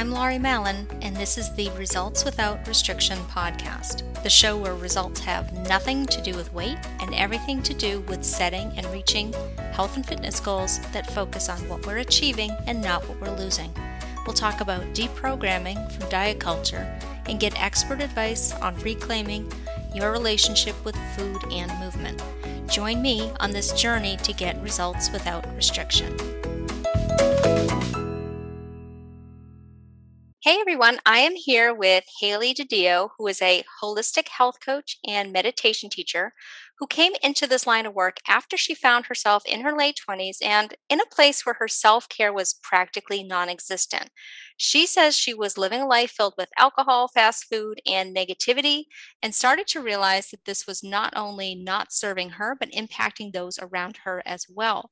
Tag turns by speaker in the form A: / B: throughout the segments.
A: I'm Laurie Mallon, and this is the Results Without Restriction podcast, the show where results have nothing to do with weight and everything to do with setting and reaching health and fitness goals that focus on what we're achieving and not what we're losing. We'll talk about deprogramming from diet culture and get expert advice on reclaiming your relationship with food and movement. Join me on this journey to get results without restriction. Hey everyone, I am here with Hailee Didio, who is a holistic health coach and meditation teacher who came into this line of work after she found herself in her late 20s and in a place where her self care was practically non existent. She says she was living a life filled with alcohol, fast food, and negativity, and started to realize that this was not only not serving her, but impacting those around her as well.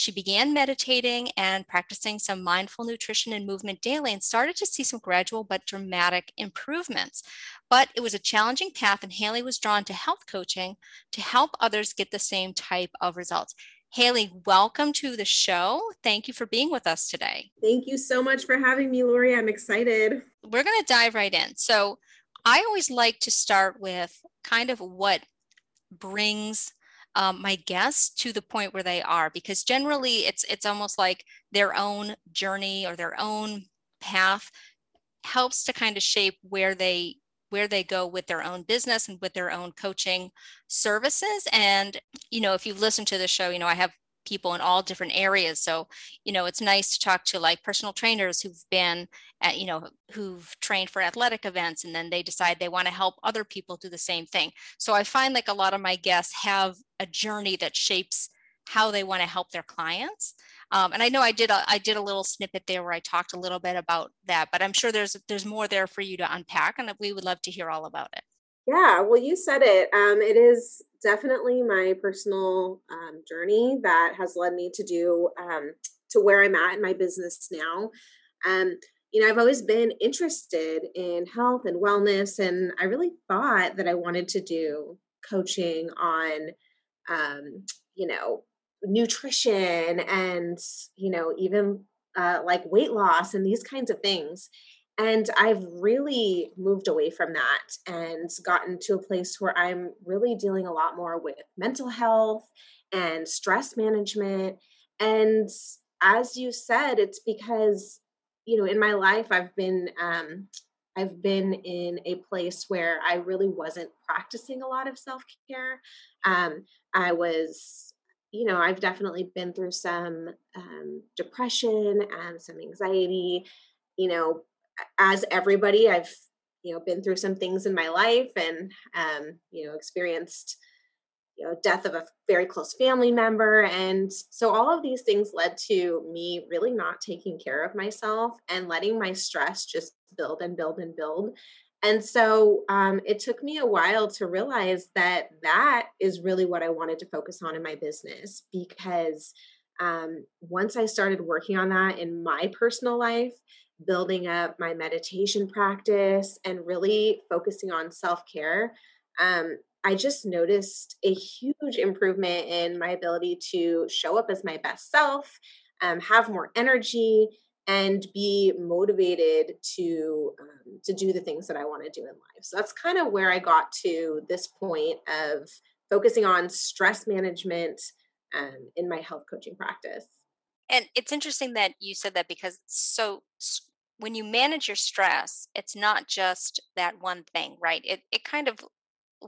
A: She began meditating and practicing some mindful nutrition and movement daily and started to see some gradual but dramatic improvements. But it was a challenging path, and Hailee was drawn to health coaching to help others get the same type of results. Hailee, welcome to the show. Thank you for being with us today.
B: Thank you so much for having me, Laurie. I'm excited.
A: We're going to dive right in. So, I always like to start with kind of what brings um, my guests to the point where they are because generally it's it's almost like their own journey or their own path helps to kind of shape where they where they go with their own business and with their own coaching services. And you know if you've listened to the show you know i have people in all different areas. So you know it's nice to talk to like personal trainers who've been at, you know who've trained for athletic events and then they decide they want to help other people do the same thing. So i find like a lot of my guests have a journey that shapes how they want to help their clients. Um, and i know i did a, i did a little snippet there where i talked a little bit about that but i'm sure there's there's more there for you to unpack and we would love to hear all about it
B: yeah well you said it um, it is definitely my personal um, journey that has led me to do um, to where i'm at in my business now um, you know i've always been interested in health and wellness and i really thought that i wanted to do coaching on um, you know nutrition and you know even uh, like weight loss and these kinds of things and i've really moved away from that and gotten to a place where i'm really dealing a lot more with mental health and stress management and as you said it's because you know in my life i've been um, i've been in a place where i really wasn't practicing a lot of self-care um, i was you know, I've definitely been through some um, depression and some anxiety. You know, as everybody, I've you know been through some things in my life and um, you know experienced you know death of a very close family member and so all of these things led to me really not taking care of myself and letting my stress just build and build and build and so um, it took me a while to realize that that is really what I wanted to focus on in my business because um, once I started working on that in my personal life, building up my meditation practice and really focusing on self care, um, I just noticed a huge improvement in my ability to show up as my best self, um, have more energy, and be motivated to um, to do the things that I want to do in life. So that's kind of where I got to this point of focusing on stress management um, in my health coaching practice.
A: And it's interesting that you said that because so when you manage your stress, it's not just that one thing, right? It it kind of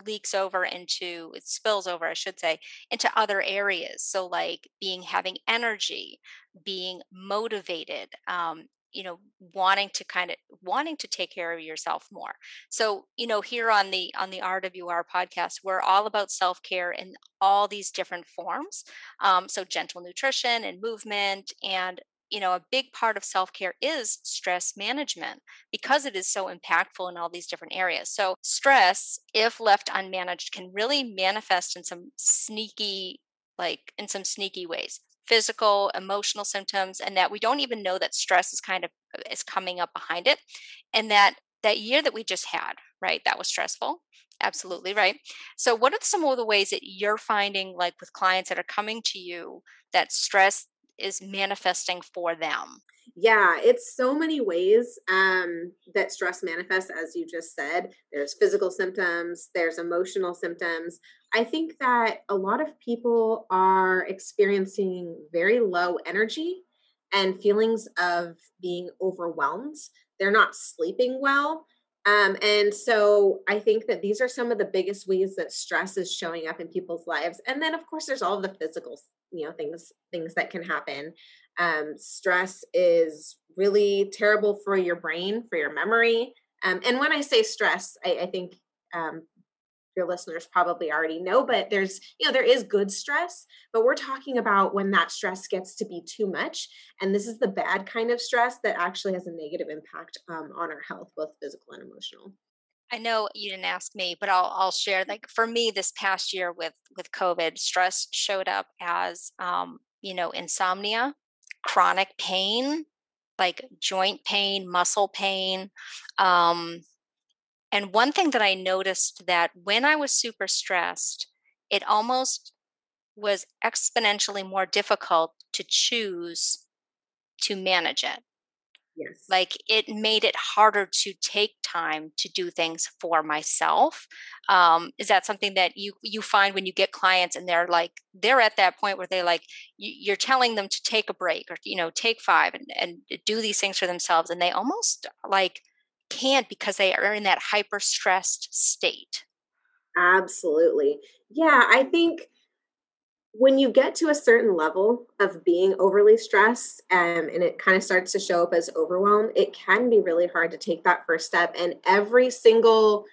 A: leaks over into it spills over i should say into other areas so like being having energy being motivated um, you know wanting to kind of wanting to take care of yourself more so you know here on the on the rwr podcast we're all about self-care in all these different forms um, so gentle nutrition and movement and you know a big part of self-care is stress management because it is so impactful in all these different areas. So stress if left unmanaged can really manifest in some sneaky like in some sneaky ways physical emotional symptoms and that we don't even know that stress is kind of uh, is coming up behind it and that that year that we just had right that was stressful absolutely right? So what are some of the ways that you're finding like with clients that are coming to you that stress is manifesting for them.
B: Yeah it's so many ways um, that stress manifests as you just said. There's physical symptoms there's emotional symptoms. I think that a lot of people are experiencing very low energy and feelings of being overwhelmed. They're not sleeping well um, and so I think that these are some of the biggest ways that stress is showing up in people's lives. And then of course there's all the physical, you know, things things that can happen. Um, stress is really terrible for your brain, for your memory. Um, and when I say stress, I, I think um, your listeners probably already know, but there's, you know, there is good stress, but we're talking about when that stress gets to be too much. And this is the bad kind of stress that actually has a negative impact um, on our health, both physical and emotional.
A: I know you didn't ask me, but I'll I'll share. Like for me, this past year with with COVID, stress showed up as um, you know insomnia, chronic pain, like joint pain, muscle pain, um, and one thing that I noticed that when I was super stressed, it almost was exponentially more difficult to choose to manage it.
B: Yes.
A: Like it made it harder to take time to do things for myself. Um, is that something that you you find when you get clients and they're like they're at that point where they like you, are telling them to take a break or you know take five and, and do these things for themselves and they almost like can't because they are in that hyper stressed state.
B: Absolutely. Yeah, I think when you get to a certain level of being overly stressed um, and it kind of starts to show up as overwhelm, it can be really hard to take that first step. And every single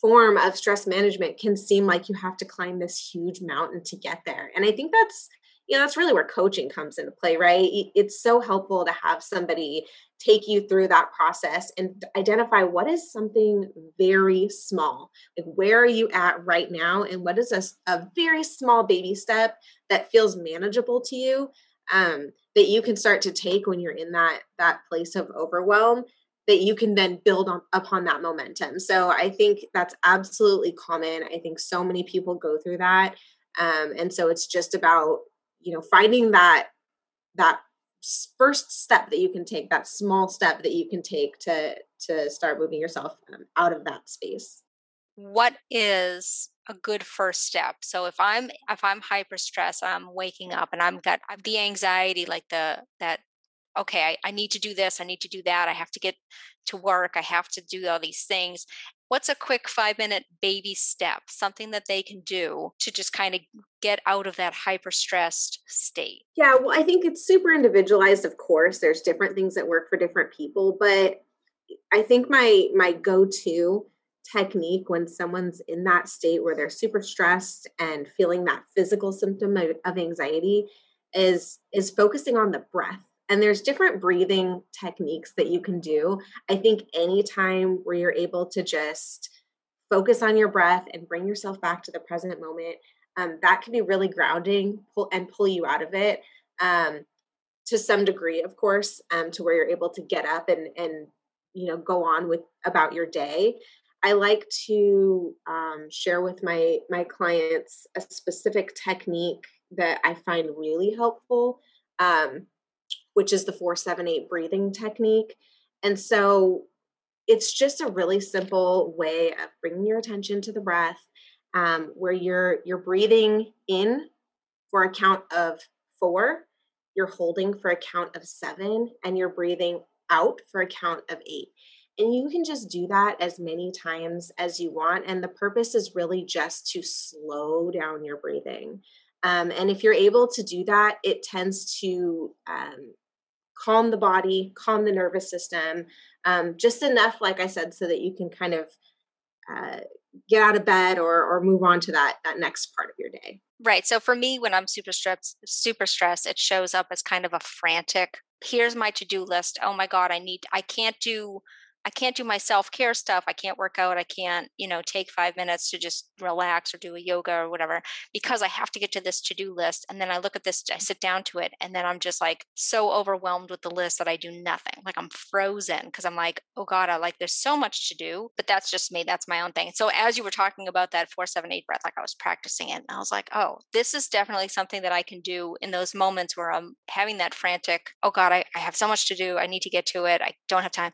B: form of stress management can seem like you have to climb this huge mountain to get there. And I think that's you know that's really where coaching comes into play right? It's so helpful to have somebody take you through that process and identify what is something very small. Like where are you at right now? And what is a, a very small baby step that feels manageable to you um, that you can start to take when you're in that that place of overwhelm that you can then build on, upon that momentum. So i think that's absolutely common. I think so many people go through that um, and so it's just about you know finding that that first step that you can take that small step that you can take to to start moving yourself um, out of that space.
A: What is a good first step? So if i'm if i'm hyper stressed i'm waking up and i'm got the anxiety like the that okay I, I need to do this i need to do that i have to get to work i have to do all these things what's a quick five minute baby step, something that they can do to just kind of get out of that hyper stressed state?
B: Yeah, well, I think it's super individualized, of course. There's different things that work for different people, but I think my my go-to technique when someone's in that state where they're super stressed and feeling that physical symptom of, of anxiety is is focusing on the breath and there's different breathing techniques that you can do. I think anytime where you're able to just focus on your breath and bring yourself back to the present moment, um, that can be really grounding pull, and pull you out of it um, to some degree, of course, um, to where you're able to get up and and you know go on with about your day. I like to um, share with my my clients a specific technique that I find really helpful. Um, which is the 478 breathing technique. And so it's just a really simple way of bringing your attention to the breath um, where you're you're breathing in for a count of four you're holding for a count of seven and you're breathing out for a count of eight and you can just do that as many times as you want and the purpose is really just to slow down your breathing um, and if you're able to do that it tends to um, calm the body, calm the nervous system, um, just enough, like I said, so that you can kind of uh, get out of bed or or move on to that that next part of your day.
A: Right. So for me, when I'm super stressed, super stressed, it shows up as kind of a frantic. Here's my to do list. Oh my god, I need. I can't do. I can't do my self care stuff. I can't work out. I can't, you know, take five minutes to just relax or do a yoga or whatever because I have to get to this to do list. And then I look at this, I sit down to it, and then I'm just like so overwhelmed with the list that I do nothing. Like I'm frozen because I'm like, oh God, I like there's so much to do. But that's just me. That's my own thing. So as you were talking about that four, seven, eight breath, like I was practicing it, and I was like, oh, this is definitely something that I can do in those moments where I'm having that frantic, oh God, I, I have so much to do. I need to get to it. I don't have time.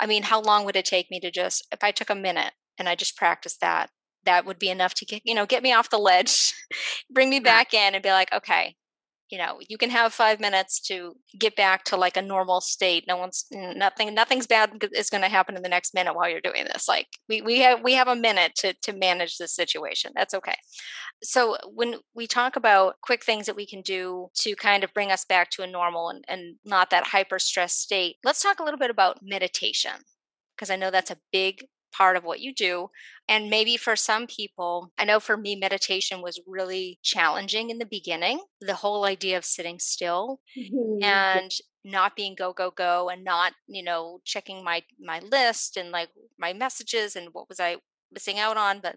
A: I mean, how long would it take me to just, if I took a minute and I just practiced that, that would be enough to get, you know, get me off the ledge, bring me back in and be like, okay, you know you can have five minutes to get back to like a normal state. No one's nothing nothing's bad is going to happen in the next minute while you're doing this. Like we, we have we have a minute to to manage this situation. That's okay. So when we talk about quick things that we can do to kind of bring us back to a normal and, and not that hyper stress state let's talk a little bit about meditation because i know that's a big part of what you do. And maybe for some people, I know for me, meditation was really challenging in the beginning. The whole idea of sitting still mm-hmm. and not being go go go and not you know checking my my list and like my messages and what was i missing out on but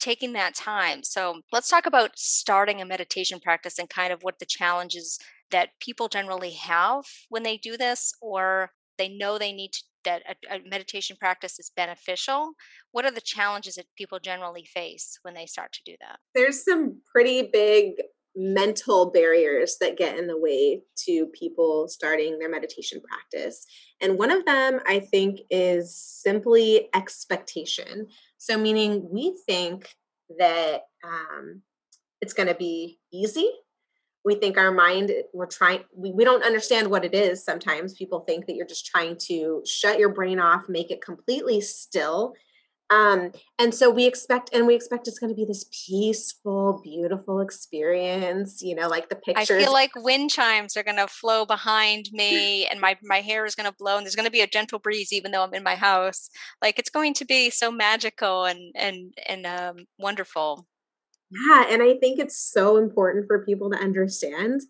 A: taking that time so let's talk about starting a meditation practice and kind of what the challenges that people generally have when they do this or they know they need to that a, a, meditation practice is beneficial what are the challenges that people generally face when they start to do that?
B: There's some pretty big mental barriers that get in the way to people starting their meditation practice and one of them i think is simply expectation. So meaning we think that um, it's going to be easy we think our mind we're trying we, we don't understand what it is sometimes. People think that you're just trying to shut your brain off make it completely still. Um and so we expect and we expect it's going to be this peaceful beautiful experience you know like the pictures.
A: i feel like wind chimes are going to flow behind me and my my hair is going to blow and there's going to be a gentle breeze even though i'm in my house. Like it's going to be so magical and and and um wonderful
B: yeah. And I think it's so important for people to understand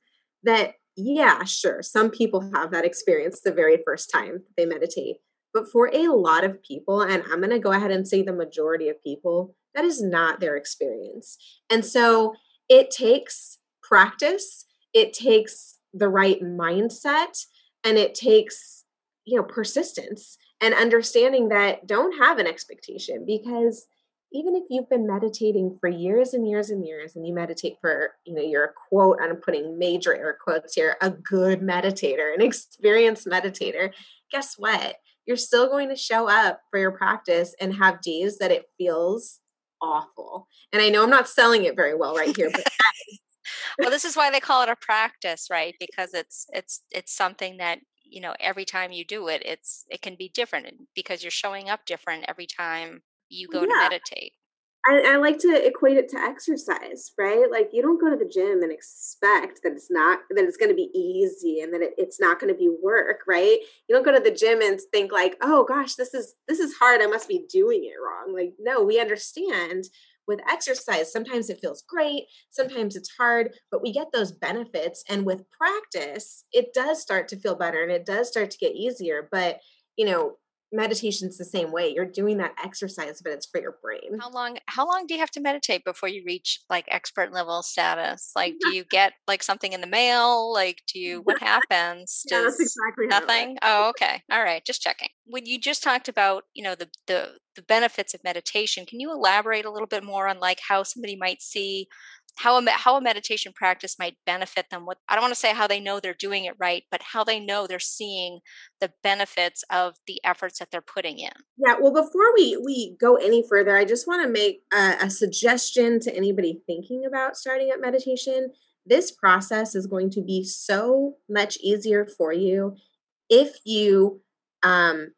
B: that, yeah, sure, some people have that experience the very first time they meditate. But for a lot of people, and I'm going to go ahead and say the majority of people, that is not their experience. And so it takes practice, it takes the right mindset, and it takes, you know, persistence and understanding that don't have an expectation because even if you've been meditating for years and years and years and you meditate for you know you're a quote i'm putting major air quotes here a good meditator an experienced meditator guess what? You're still going to show up for your practice and have days that it feels awful. And i know i'm not selling it very well right here but
A: well this is why they call it a practice right? Because it's it's it's something that you know every time you do it it's it can be different because you're showing up different every time you go yeah. to meditate.
B: I, I, like to equate it to exercise, right? Like you don't go to the gym and expect that it's not that it's going to be easy and that it, it's not going to be work, right? You don't go to the gym and think like, oh gosh, this is this is hard. I must be doing it wrong. Like no, we understand with exercise sometimes it feels great sometimes it's hard but we get those benefits and with practice it does start to feel better and it does start to get easier but you know meditation's the same way you're doing that exercise but it's for your brain.
A: How long how long do you have to meditate before you reach like expert level status? Like do you get like something in the mail? Like do you what happens?
B: Yeah, that's exactly
A: nothing? Oh okay. All right just checking. When you just talked about you know the the the benefits of meditation can you elaborate a little bit more on like how somebody might see how a, how a meditation practice might benefit them i don't want to say how they know they're doing it right but how they know they're seeing the benefits of the efforts that they're putting in
B: yeah well before we we go any further i just want to make a, a suggestion to anybody thinking about starting up meditation this process is going to be so much easier for you if you um,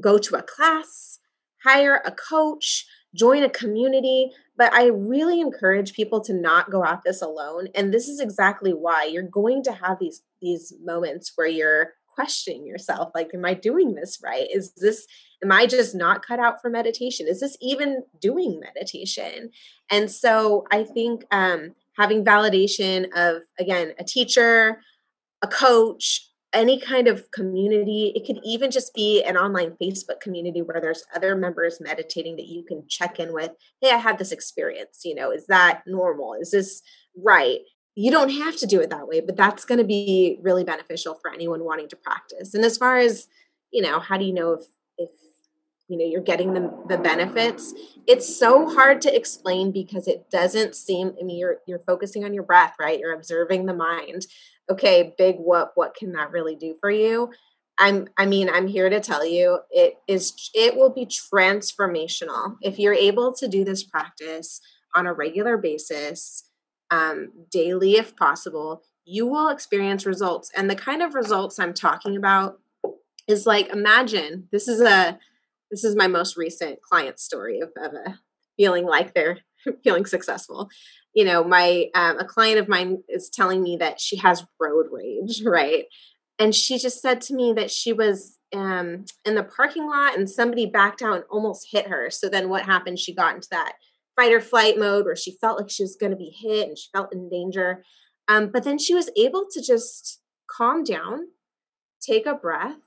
B: go to a class hire a coach join a community. But I really encourage people to not go at this alone. And this is exactly why you're going to have these these moments where you're questioning yourself like am i doing this right is this am i just not cut out for meditation is this even doing meditation and so i think um having validation of again a teacher a coach any kind of community. It could even just be an online Facebook community where there's other members meditating that you can check in with. Hey, I had this experience. You know, is that normal? Is this right? You don't have to do it that way, but that's going to be really beneficial for anyone wanting to practice. And as far as, you know, how do you know if if you know you're getting the, the benefits it's so hard to explain because it doesn't seem i mean you're you're focusing on your breath right you're observing the mind okay big whoop what can that really do for you? I'm i mean i'm here to tell you it is it will be transformational. If you're able to do this practice on a regular basis um, daily if possible you will experience results. And the kind of results i'm talking about is like imagine this is a this is my most recent client story of, of a feeling like they're feeling successful you know my um, a client of mine is telling me that she has road rage right? And she just said to me that she was um, in the parking lot and somebody backed out and almost hit her. So then what happened? She got into that fight or flight mode where she felt like she was going to be hit and she felt in danger. Um, but then she was able to just calm down take a breath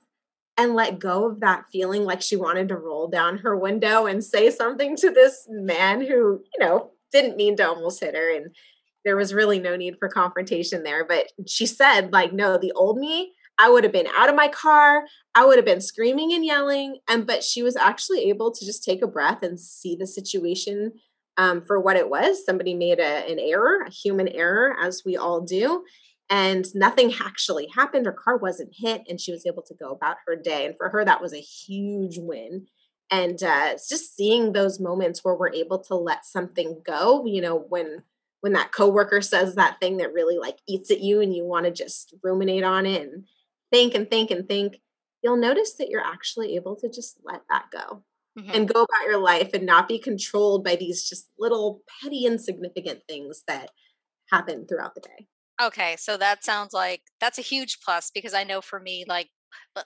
B: and let go of that feeling like she wanted to roll down her window and say something to this man who, you know, didn't mean to almost hit her. And there was really no need for confrontation there. But she said, like, no, the old me, I would have been out of my car. I would have been screaming and yelling. And but she was actually able to just take a breath and see the situation um, for what it was. Somebody made a, an error, a human error, as we all do and nothing actually happened her car wasn't hit and she was able to go about her day and for her that was a huge win and uh, it's just seeing those moments where we're able to let something go you know when when that coworker says that thing that really like eats at you and you want to just ruminate on it and think and think and think you'll notice that you're actually able to just let that go mm-hmm. and go about your life and not be controlled by these just little petty insignificant things that happen throughout the day
A: Okay, so that sounds like that's a huge plus because I know for me, like,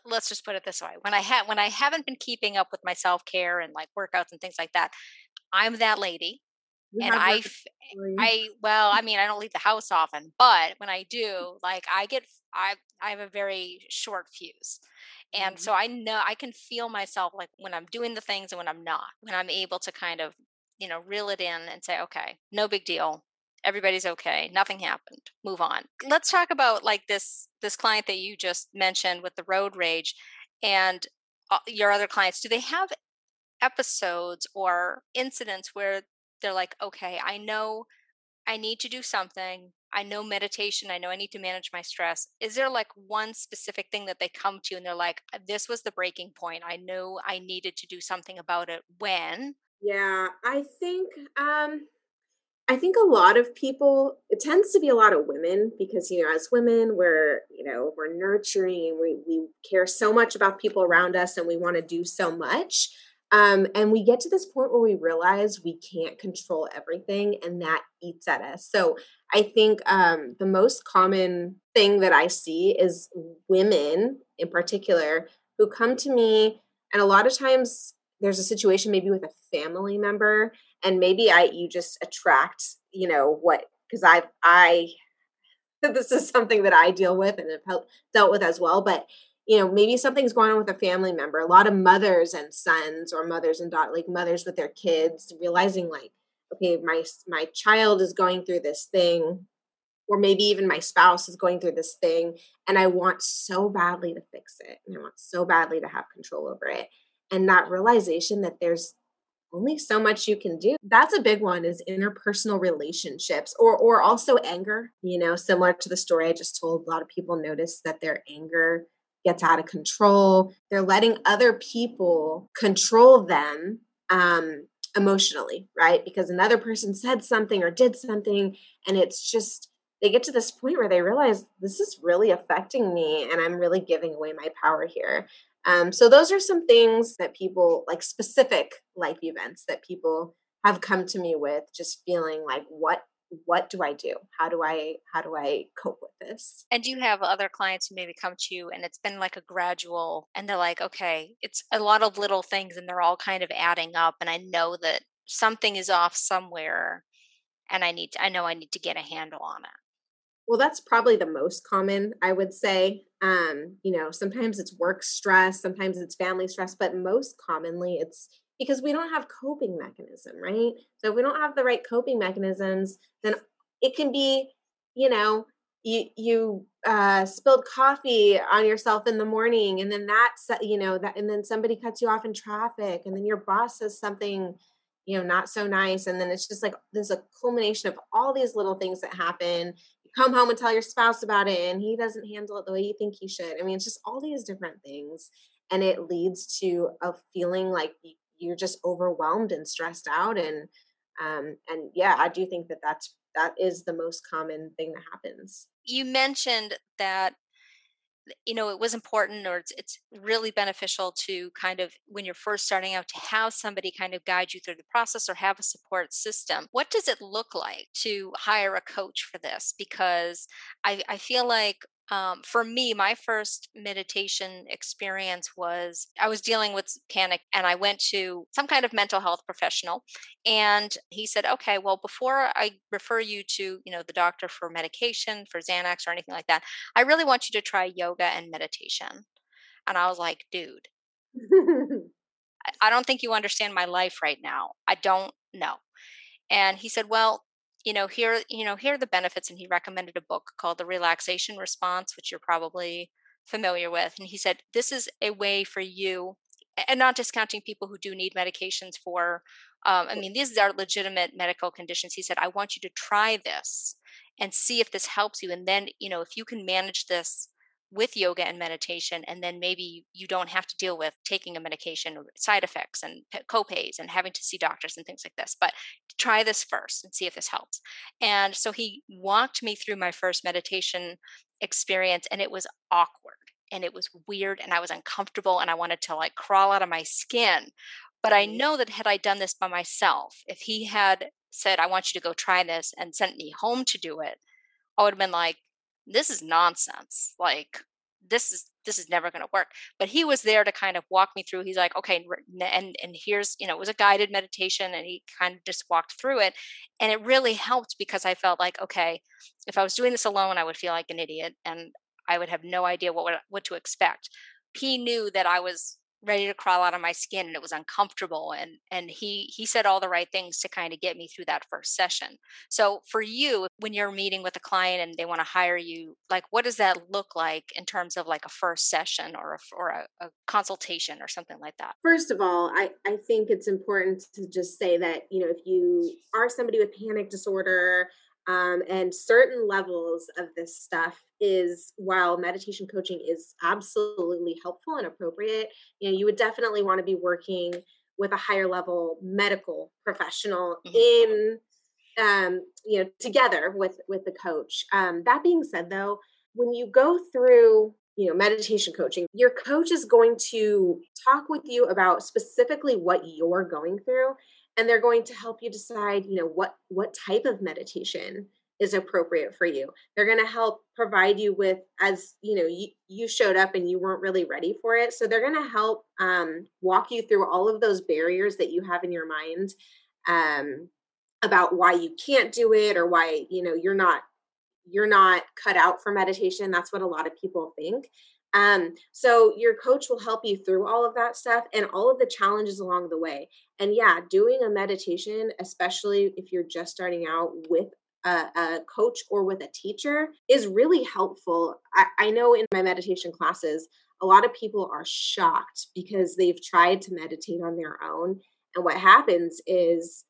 A: let's just put it this way: when I have when I haven't been keeping up with my self care and like workouts and things like that, I'm that lady, you and I, I well, I mean, I don't leave the house often, but when I do, like, I get I I have a very short fuse. And mm-hmm. so I know I can feel myself like when I'm doing the things and when I'm not, when I'm able to kind of, you know, reel it in and say, okay, no big deal everybody's okay nothing happened move on. Let's talk about like this this client that you just mentioned with the road rage and uh, your other clients do they have episodes or incidents where they're like okay i know i need to do something. I know meditation i know i need to manage my stress. Is there like one specific thing that they come to and they're like this was the breaking point. I know i needed to do something about it when?
B: Yeah i think um I think a lot of people, it tends to be a lot of women because, you know, as women, we're, you know, we're nurturing and we, we care so much about people around us and we want to do so much. Um, and we get to this point where we realize we can't control everything and that eats at us. So I think um, the most common thing that I see is women in particular who come to me, and a lot of times there's a situation maybe with a family member and maybe i you just attract you know what because i i this is something that i deal with and have helped, dealt with as well but you know maybe something's going on with a family member a lot of mothers and sons or mothers and daughters like mothers with their kids realizing like okay my my child is going through this thing or maybe even my spouse is going through this thing and i want so badly to fix it and i want so badly to have control over it and that realization that there's only so much you can do. That's a big one is interpersonal relationships or or also anger you know similar to the story i just told a lot of people notice that their anger gets out of control. They're letting other people control them um emotionally right? Because another person said something or did something and it's just they get to this point where they realize this is really affecting me and i'm really giving away my power here um, so those are some things that people like specific life events that people have come to me with, just feeling like what what do I do? How do I how do I cope with this?
A: And do you have other clients who maybe come to you and it's been like a gradual and they're like, okay, it's a lot of little things and they're all kind of adding up and I know that something is off somewhere and I need to, I know I need to get a handle on it.
B: Well, that's probably the most common, I would say. Um, you know, sometimes it's work stress, sometimes it's family stress, but most commonly it's because we don't have coping mechanism, right? So if we don't have the right coping mechanisms, then it can be, you know, you you uh, spilled coffee on yourself in the morning, and then that's you know that, and then somebody cuts you off in traffic, and then your boss says something, you know, not so nice, and then it's just like there's a culmination of all these little things that happen. Come home and tell your spouse about it, and he doesn't handle it the way you think he should. I mean, it's just all these different things, and it leads to a feeling like you're just overwhelmed and stressed out, and um, and yeah, I do think that that's that is the most common thing that happens.
A: You mentioned that you know it was important or it's, it's really beneficial to kind of when you're first starting out to have somebody kind of guide you through the process or have a support system. What does it look like to hire a coach for this? Because i, I feel like um, for me, my first meditation experience was I was dealing with panic and I went to some kind of mental health professional. And he said, okay, well, before I refer you to, you know, the doctor for medication, for Xanax or anything like that, I really want you to try yoga and meditation. And I was like, dude, I don't think you understand my life right now. I don't know. And he said, well, you know here you know here are the benefits and he recommended a book called the relaxation response which you're probably familiar with and he said this is a way for you and not discounting people who do need medications for um, i mean these are legitimate medical conditions. He said i want you to try this and see if this helps you and then you know if you can manage this with yoga and meditation and then maybe you don't have to deal with taking a medication or side effects and copays and having to see doctors and things like this but try this first and see if this helps. And so he walked me through my first meditation experience and it was awkward and it was weird and i was uncomfortable and i wanted to like crawl out of my skin. But i mm-hmm. know that had i done this by myself if he had said i want you to go try this and sent me home to do it i would have been like this is nonsense. Like this is this is never going to work. But he was there to kind of walk me through. He's like, okay, and and here's you know it was a guided meditation, and he kind of just walked through it, and it really helped because I felt like okay, if I was doing this alone, I would feel like an idiot, and I would have no idea what what to expect. He knew that I was ready to crawl out of my skin and it was uncomfortable and and he he said all the right things to kind of get me through that first session. So for you when you're meeting with a client and they want to hire you like what does that look like in terms of like a first session or a, or a, a consultation or something like that?
B: First of all i i think it's important to just say that you know if you are somebody with panic disorder um, and certain levels of this stuff is while meditation coaching is absolutely helpful and appropriate you know you would definitely want to be working with a higher level medical professional mm-hmm. in um, you know together with with the coach um, that being said though when you go through you know meditation coaching your coach is going to talk with you about specifically what you're going through and they're going to help you decide you know what what type of meditation is appropriate for you. They're going to help provide you with as you know you, you showed up and you weren't really ready for it. So they're going to help um, walk you through all of those barriers that you have in your mind um, about why you can't do it or why you know you're not you're not cut out for meditation. That's what a lot of people think um, so your coach will help you through all of that stuff and all of the challenges along the way. And yeah, doing a meditation, especially if you're just starting out with a, a coach or with a teacher, is really helpful. I, I know in my meditation classes, a lot of people are shocked because they've tried to meditate on their own. And what happens is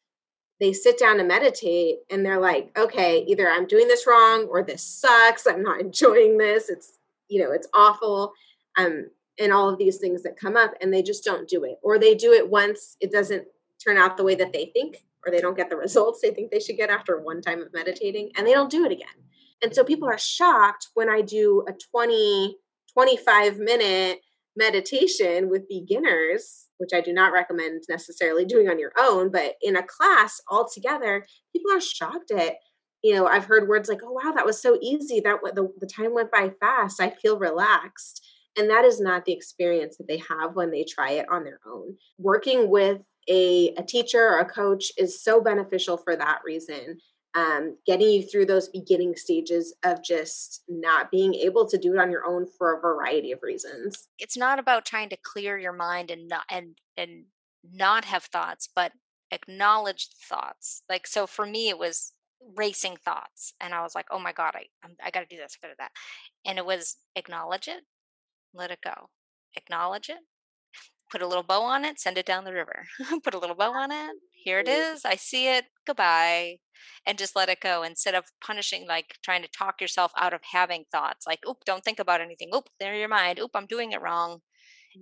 B: they sit down to meditate and they're like, okay, either I'm doing this wrong or this sucks. I'm not enjoying this. It's you know it's awful um and all of these things that come up and they just don't do it. Or they do it once it doesn't turn out the way that they think or they don't get the results they think they should get after one time of meditating and they don't do it again. And so people are shocked when i do a 20 25 minute meditation with beginners which i do not recommend necessarily doing on your own but in a class all together people are shocked at you know i've heard words like oh wow that was so easy that the, the time went by fast i feel relaxed and that is not the experience that they have when they try it on their own working with a, a teacher or a coach is so beneficial for that reason um, getting you through those beginning stages of just not being able to do it on your own for a variety of reasons.
A: It's not about trying to clear your mind and not and and not have thoughts, but acknowledge thoughts. Like so for me it was racing thoughts and I was like, "Oh my god, I I'm, I got to do this, I got to do that." And it was acknowledge it, let it go. Acknowledge it, put a little bow on it, send it down the river. put a little bow on it. Here it is. I see it. Goodbye. And just let it go instead of punishing, like trying to talk yourself out of having thoughts like, oop, don't think about anything. Oop, there your mind. Oop, I'm doing it wrong.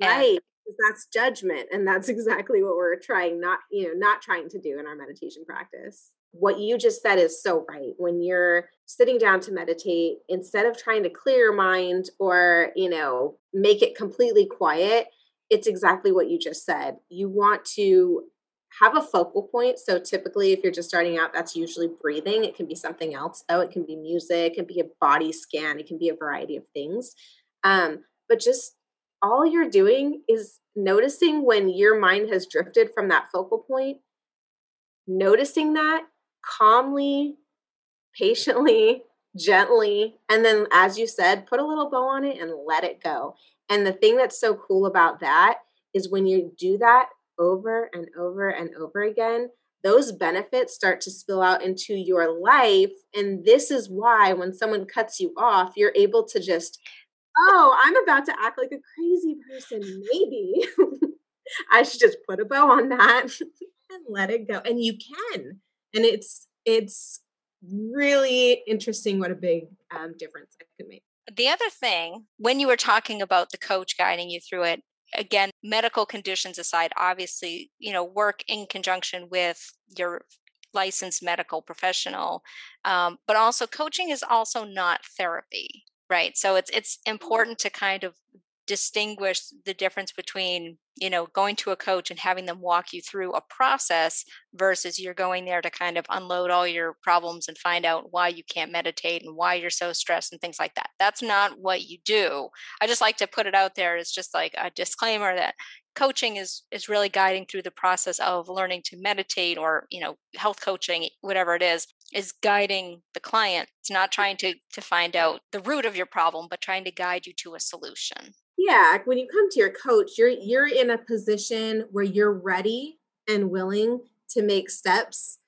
B: Right. And, that's judgment. And that's exactly what we're trying not, you know, not trying to do in our meditation practice. What you just said is so right. When you're sitting down to meditate, instead of trying to clear your mind or, you know, make it completely quiet, it's exactly what you just said. You want to have a focal point. So typically, if you're just starting out, that's usually breathing. It can be something else, though. It can be music, it can be a body scan, it can be a variety of things. Um, but just all you're doing is noticing when your mind has drifted from that focal point, noticing that calmly, patiently, gently, and then, as you said, put a little bow on it and let it go. And the thing that's so cool about that is when you do that over and over and over again, those benefits start to spill out into your life. And this is why when someone cuts you off, you're able to just, oh, I'm about to act like a crazy person. Maybe I should just put a bow on that and let it go. And you can. And it's, it's really interesting what a big um, difference it can make.
A: The other thing, when you were talking about the coach guiding you through it, again, medical conditions aside, obviously, you know, work in conjunction with your licensed medical professional. Um, but also coaching is also not therapy, right? So it's it's mm-hmm. important to kind of distinguish the difference between you know going to a coach and having them walk you through a process versus you're going there to kind of unload all your problems and find out why you can't meditate and why you're so stressed and things like that. That's not what you do. I just like to put it out there it's just like a disclaimer that coaching is is really guiding through the process of learning to meditate or you know health coaching whatever it is is guiding the client. It's not trying to to find out the root of your problem but trying to guide you to a solution.
B: Yeah when you come to your coach you're you're in a position where you're ready and willing to make steps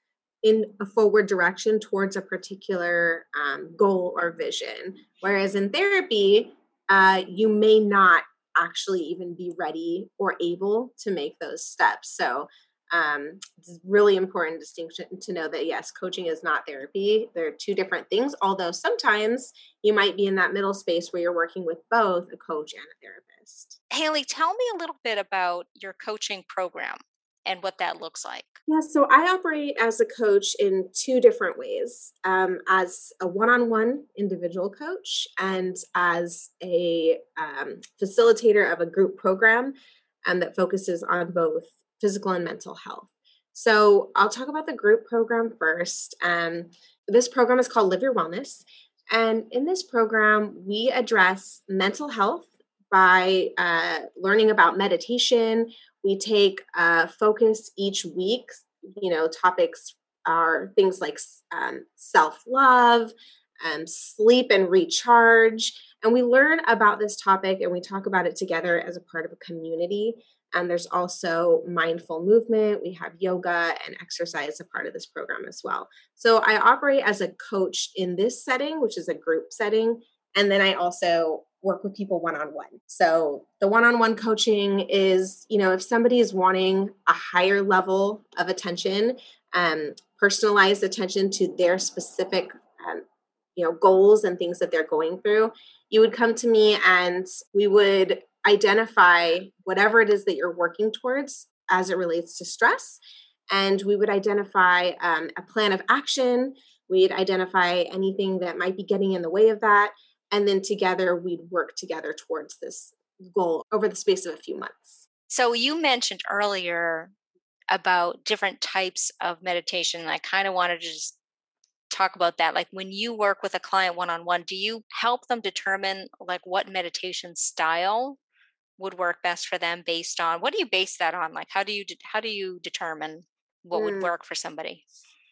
B: in a forward direction towards a particular um, goal or vision whereas in therapy uh, you may not actually even be ready or able to make those steps so um, it's really important distinction to know that yes, coaching is not therapy. They're two different things, although sometimes you might be in that middle space where you're working with both a coach and a therapist.
A: Hailee, tell me a little bit about your coaching program and what that looks like.
B: Yeah, so I operate as a coach in two different ways um, as a one on one individual coach and as a um, facilitator of a group program um, that focuses on both physical and mental health. So I'll talk about the group program first. Um, this program is called Live Your Wellness. And in this program, we address mental health by uh, learning about meditation. We take uh, focus each week. You know, topics are things like um, self love, um, sleep and recharge. And we learn about this topic and we talk about it together as a part of a community. And there's also mindful movement. We have yoga and exercise a part of this program as well. So I operate as a coach in this setting, which is a group setting. And then I also work with people one on one. So the one on one coaching is, you know, if somebody is wanting a higher level of attention, um, personalized attention to their specific, um, you know, goals and things that they're going through, you would come to me and we would identify whatever it is that you're working towards as it relates to stress. And we would identify um, a plan of action. We'd identify anything that might be getting in the way of that. And then together we'd work together towards this goal over the space of a few months.
A: So you mentioned earlier about different types of meditation. I kind of wanted to just talk about that like when you work with a client one on one do you help them determine like what meditation style would work best for them based on what do you base that on like how do you how do you determine what mm. would work for somebody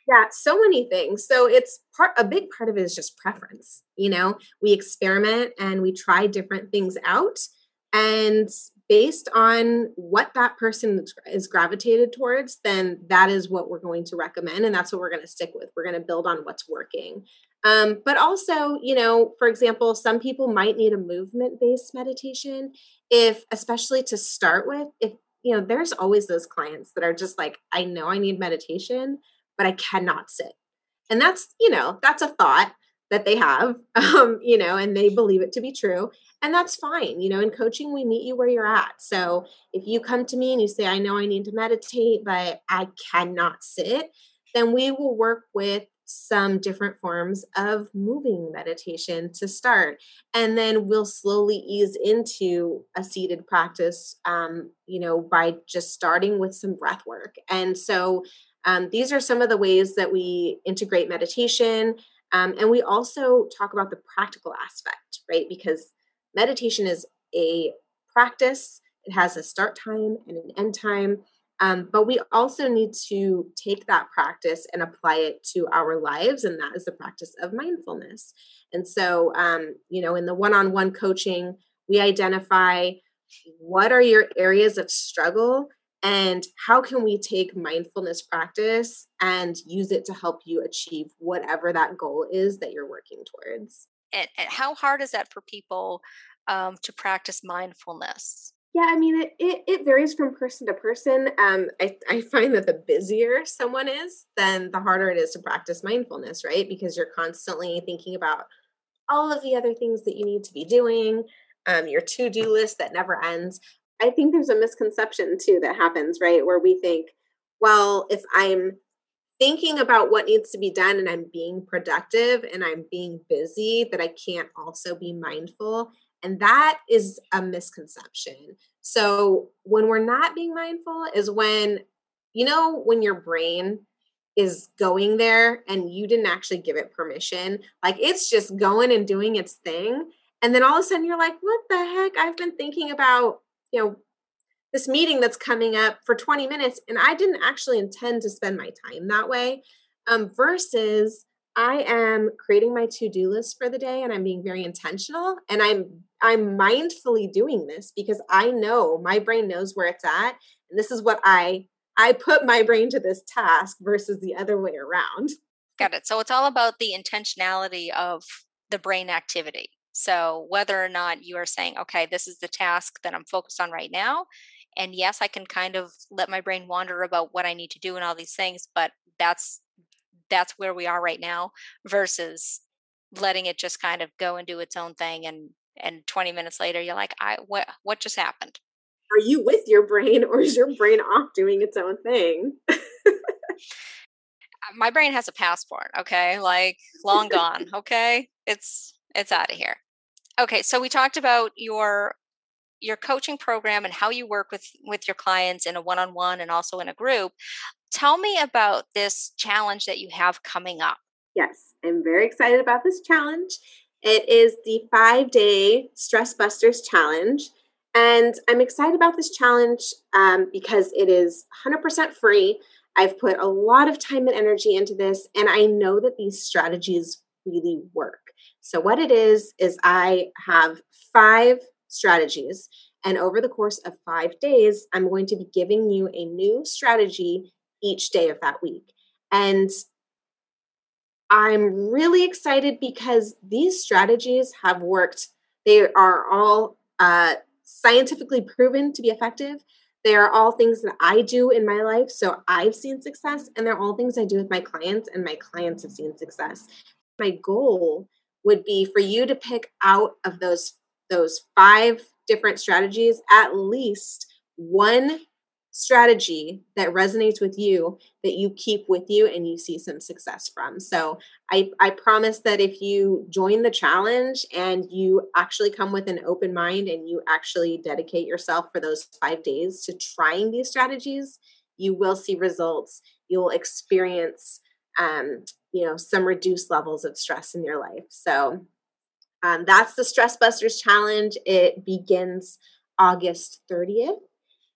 B: Yeah, so many things. So it's part a big part of it is just preference. You know, we experiment and we try different things out and based on what that person is gravitated towards, then that is what we're going to recommend and that's what we're going to stick with. We're going to build on what's working. Um, but also, you know, for example, some people might need a movement based meditation if, especially to start with, if, you know, there's always those clients that are just like, I know I need meditation, but I cannot sit. And that's, you know, that's a thought that they have, um, you know, and they believe it to be true. And that's fine. You know, in coaching, we meet you where you're at. So if you come to me and you say, I know I need to meditate, but I cannot sit, then we will work with some different forms of moving meditation to start. And then we'll slowly ease into a seated practice, um, you know, by just starting with some breath work. And so um, these are some of the ways that we integrate meditation. Um, and we also talk about the practical aspect, right? Because meditation is a practice, it has a start time and an end time. Um, but we also need to take that practice and apply it to our lives, and that is the practice of mindfulness. And so, um, you know, in the one on one coaching, we identify what are your areas of struggle and how can we take mindfulness practice and use it to help you achieve whatever that goal is that you're working towards.
A: And, and how hard is that for people um, to practice mindfulness?
B: Yeah, I mean, it, it, it, varies from person to person. Um, I, I find that the busier someone is, then the harder it is to practice mindfulness, right? Because you're constantly thinking about all of the other things that you need to be doing, um, your to do list that never ends. I think there's a misconception too that happens, right? Where we think, well, if I'm thinking about what needs to be done and I'm being productive and I'm being busy, that I can't also be mindful. And that is a misconception. So when we're not being mindful is when, you know, when your brain is going there and you didn't actually give it permission, like it's just going and doing its thing. And then all of a sudden you're like, what the heck? I've been thinking about, you know, this meeting that's coming up for 20 minutes and I didn't actually intend to spend my time that way. Um, versus I am creating my to-do list for the day and I'm being very intentional and I'm I'm mindfully doing this because I know my brain knows where it's at and this is what I I put my brain to this task versus the other way around.
A: Got it. So it's all about the intentionality of the brain activity. So whether or not you are saying, okay, this is the task that I'm focused on right now, and yes, I can kind of let my brain wander about what I need to do and all these things, but that's that's where we are right now versus letting it just kind of go and do its own thing and and 20 minutes later you're like i what what just happened?
B: Are you with your brain or is your brain off doing its own thing? Uh,
A: my brain has a passport okay? Like long gone okay? It's it's out of here okay so we talked about your your coaching program and how you work with with your clients in a one-on-one and also in a group Tell me about this challenge that you have coming up.
B: Yes, I'm very excited about this challenge. It is the five day Stress Busters Challenge. And I'm excited about this challenge um, because it is 100% free. I've put a lot of time and energy into this, and I know that these strategies really work. So, what it is, is I have five strategies. And over the course of five days, I'm going to be giving you a new strategy each day of that week. And I'm really excited because these strategies have worked. They are all uh, scientifically proven to be effective. They are all things that I do in my life. So I've seen success, and they're all things I do with my clients, and my clients have seen success. My goal would be for you to pick out of those those five different strategies at least one strategy that resonates with you that you keep with you and you see some success from. So I, I promise that if you join the challenge and you actually come with an open mind and you actually dedicate yourself for those five days to trying these strategies, you will see results. You'll experience um, you know, some reduced levels of stress in your life. So um, that's the Stress Busters Challenge. It begins August 30th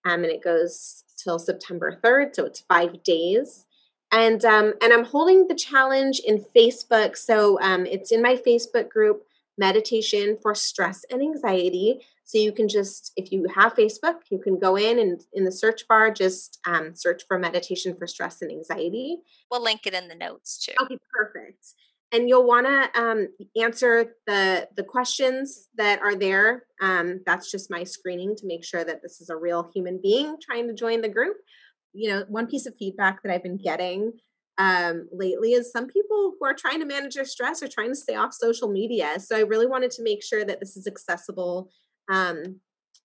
B: um, and it goes till September 3rd. So it's five days. and um, and I'm holding the challenge in Facebook. So um, it's in my Facebook group, Meditation for Stress and Anxiety. So you can just, if you have Facebook, you can go in and in the search bar, just um, search for Meditation for Stress and Anxiety.
A: We'll link it in the notes too.
B: Okay, perfect. And you'll want to um, answer the the questions that are there. Um, that's just my screening to make sure that this is a real human being trying to join the group you know, one piece of feedback that I've been getting um, lately is some people who are trying to manage their stress are trying to stay off social media. So I really wanted to make sure that this is accessible um,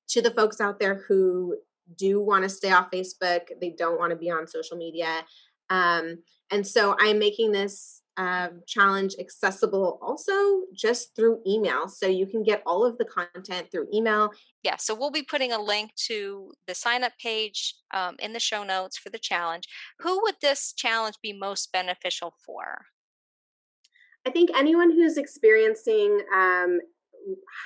B: to the folks out there who do want to stay off Facebook. They don't want to be on social media. Um, and so I'm making this um, challenge accessible also just through email. So you can get all of the content through email.
A: Yeah, so we'll be putting a link to the sign up page um, in the show notes for the challenge. Who would this challenge be most beneficial for?
B: I think anyone who's experiencing um,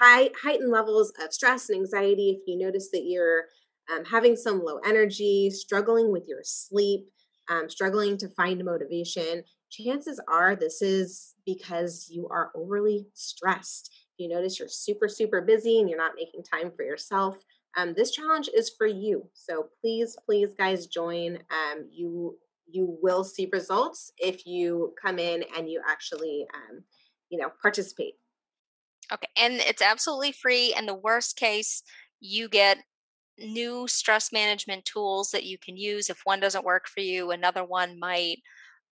B: high heightened levels of stress and anxiety, if you notice that you're um, having some low energy, struggling with your sleep, um, struggling to find motivation, chances are this is because you are overly stressed. You notice you're super, super busy and you're not making time for yourself, um, this challenge is for you. So please, please, guys, join. Um, you you will see results if you come in and you actually, um, you know, participate.
A: Okay, and it's absolutely free. And the worst case, you get new stress management tools that you can use. If one doesn't work for you, another one might.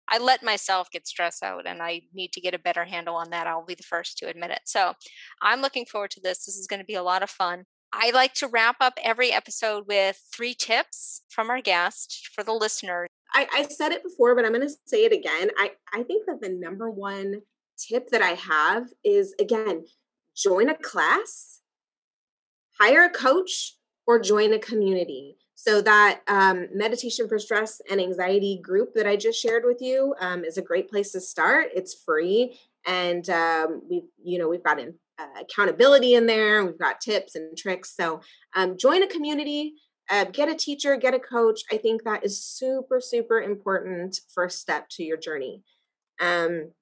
A: I let myself get stressed out and I need to get a better handle on that. I'll be the first to admit it. So I'm looking forward to this. This is going to be a lot of fun. I like to wrap up every episode with three tips from our guest for the listener.
B: I, I said it before, but I'm going to say it again. I, I think that the number one tip that I have is again, join a class, hire a coach, or join a community. So that um, meditation for stress and anxiety group that I just shared with you um, is a great place to start. It's free, and um, we've you know we've got an, uh, accountability in there. We've got tips and tricks. So um, join a community. Uh, get a teacher, get a coach. I think that is super, super important first step to your journey. Um,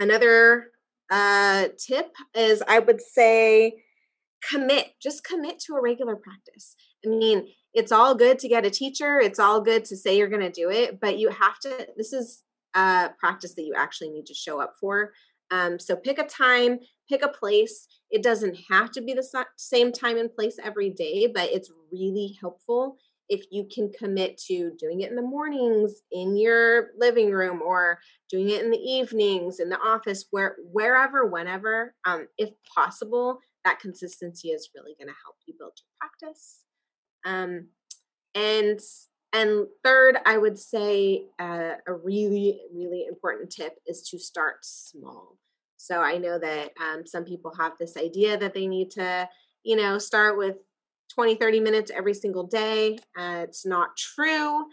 B: another uh, tip is I would say commit, just commit to a regular practice. I mean, it's all good to get a teacher, it's all good to say you're going to do it, but you have to, this is a practice that you actually need to show up for. Um, so pick a time, pick a place. It doesn't have to be the same time and place every day, but it's really helpful if you can commit to doing it in the mornings in your living room or doing it in the evenings in the office where wherever whenever um, if possible that consistency is really going to help you build your practice. Um, and and third i would say uh, a really really important tip is to start small. So i know that um, some people have this idea that they need to you know start with 20 30 minutes every single day uh, it's not true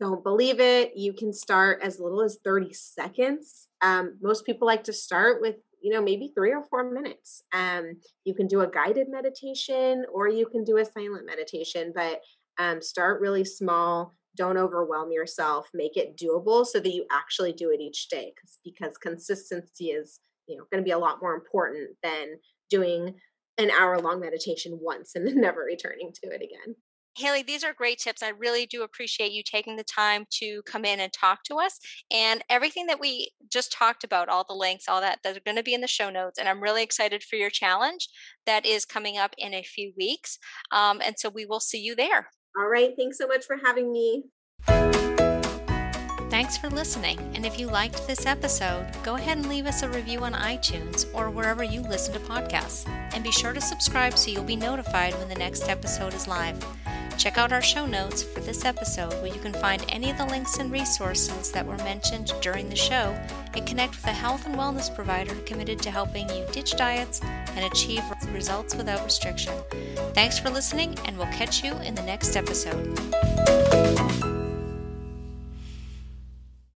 B: don't believe it you can start as little as 30 seconds um, most people like to start with you know, maybe three or four minutes. Um, you can do a guided meditation or you can do a silent meditation, but um, start really small. Don't overwhelm yourself. Make it doable so that you actually do it each day. Because consistency is you know going to be a lot more important than doing an hour long meditation once and then never returning to it again.
A: Hailee, these are great tips. I really do appreciate you taking the time to come in and talk to us. And everything that we just talked about, all the links, all that, that are going to be in the show notes. And I'm really excited for your challenge that is coming up in a few weeks. Um, and so we will see you there.
B: All right. Thanks so much for having me.
A: Thanks for listening. And if you liked this episode, go ahead and leave us a review on iTunes or wherever you listen to podcasts. And be sure to subscribe so you'll be notified when the next episode is live. Check out our show notes for this episode where you can find any of the links and resources that were mentioned during the show and connect with a health and wellness provider committed to helping you ditch diets and achieve results without restriction. Thanks for listening, and we'll catch you in the next episode.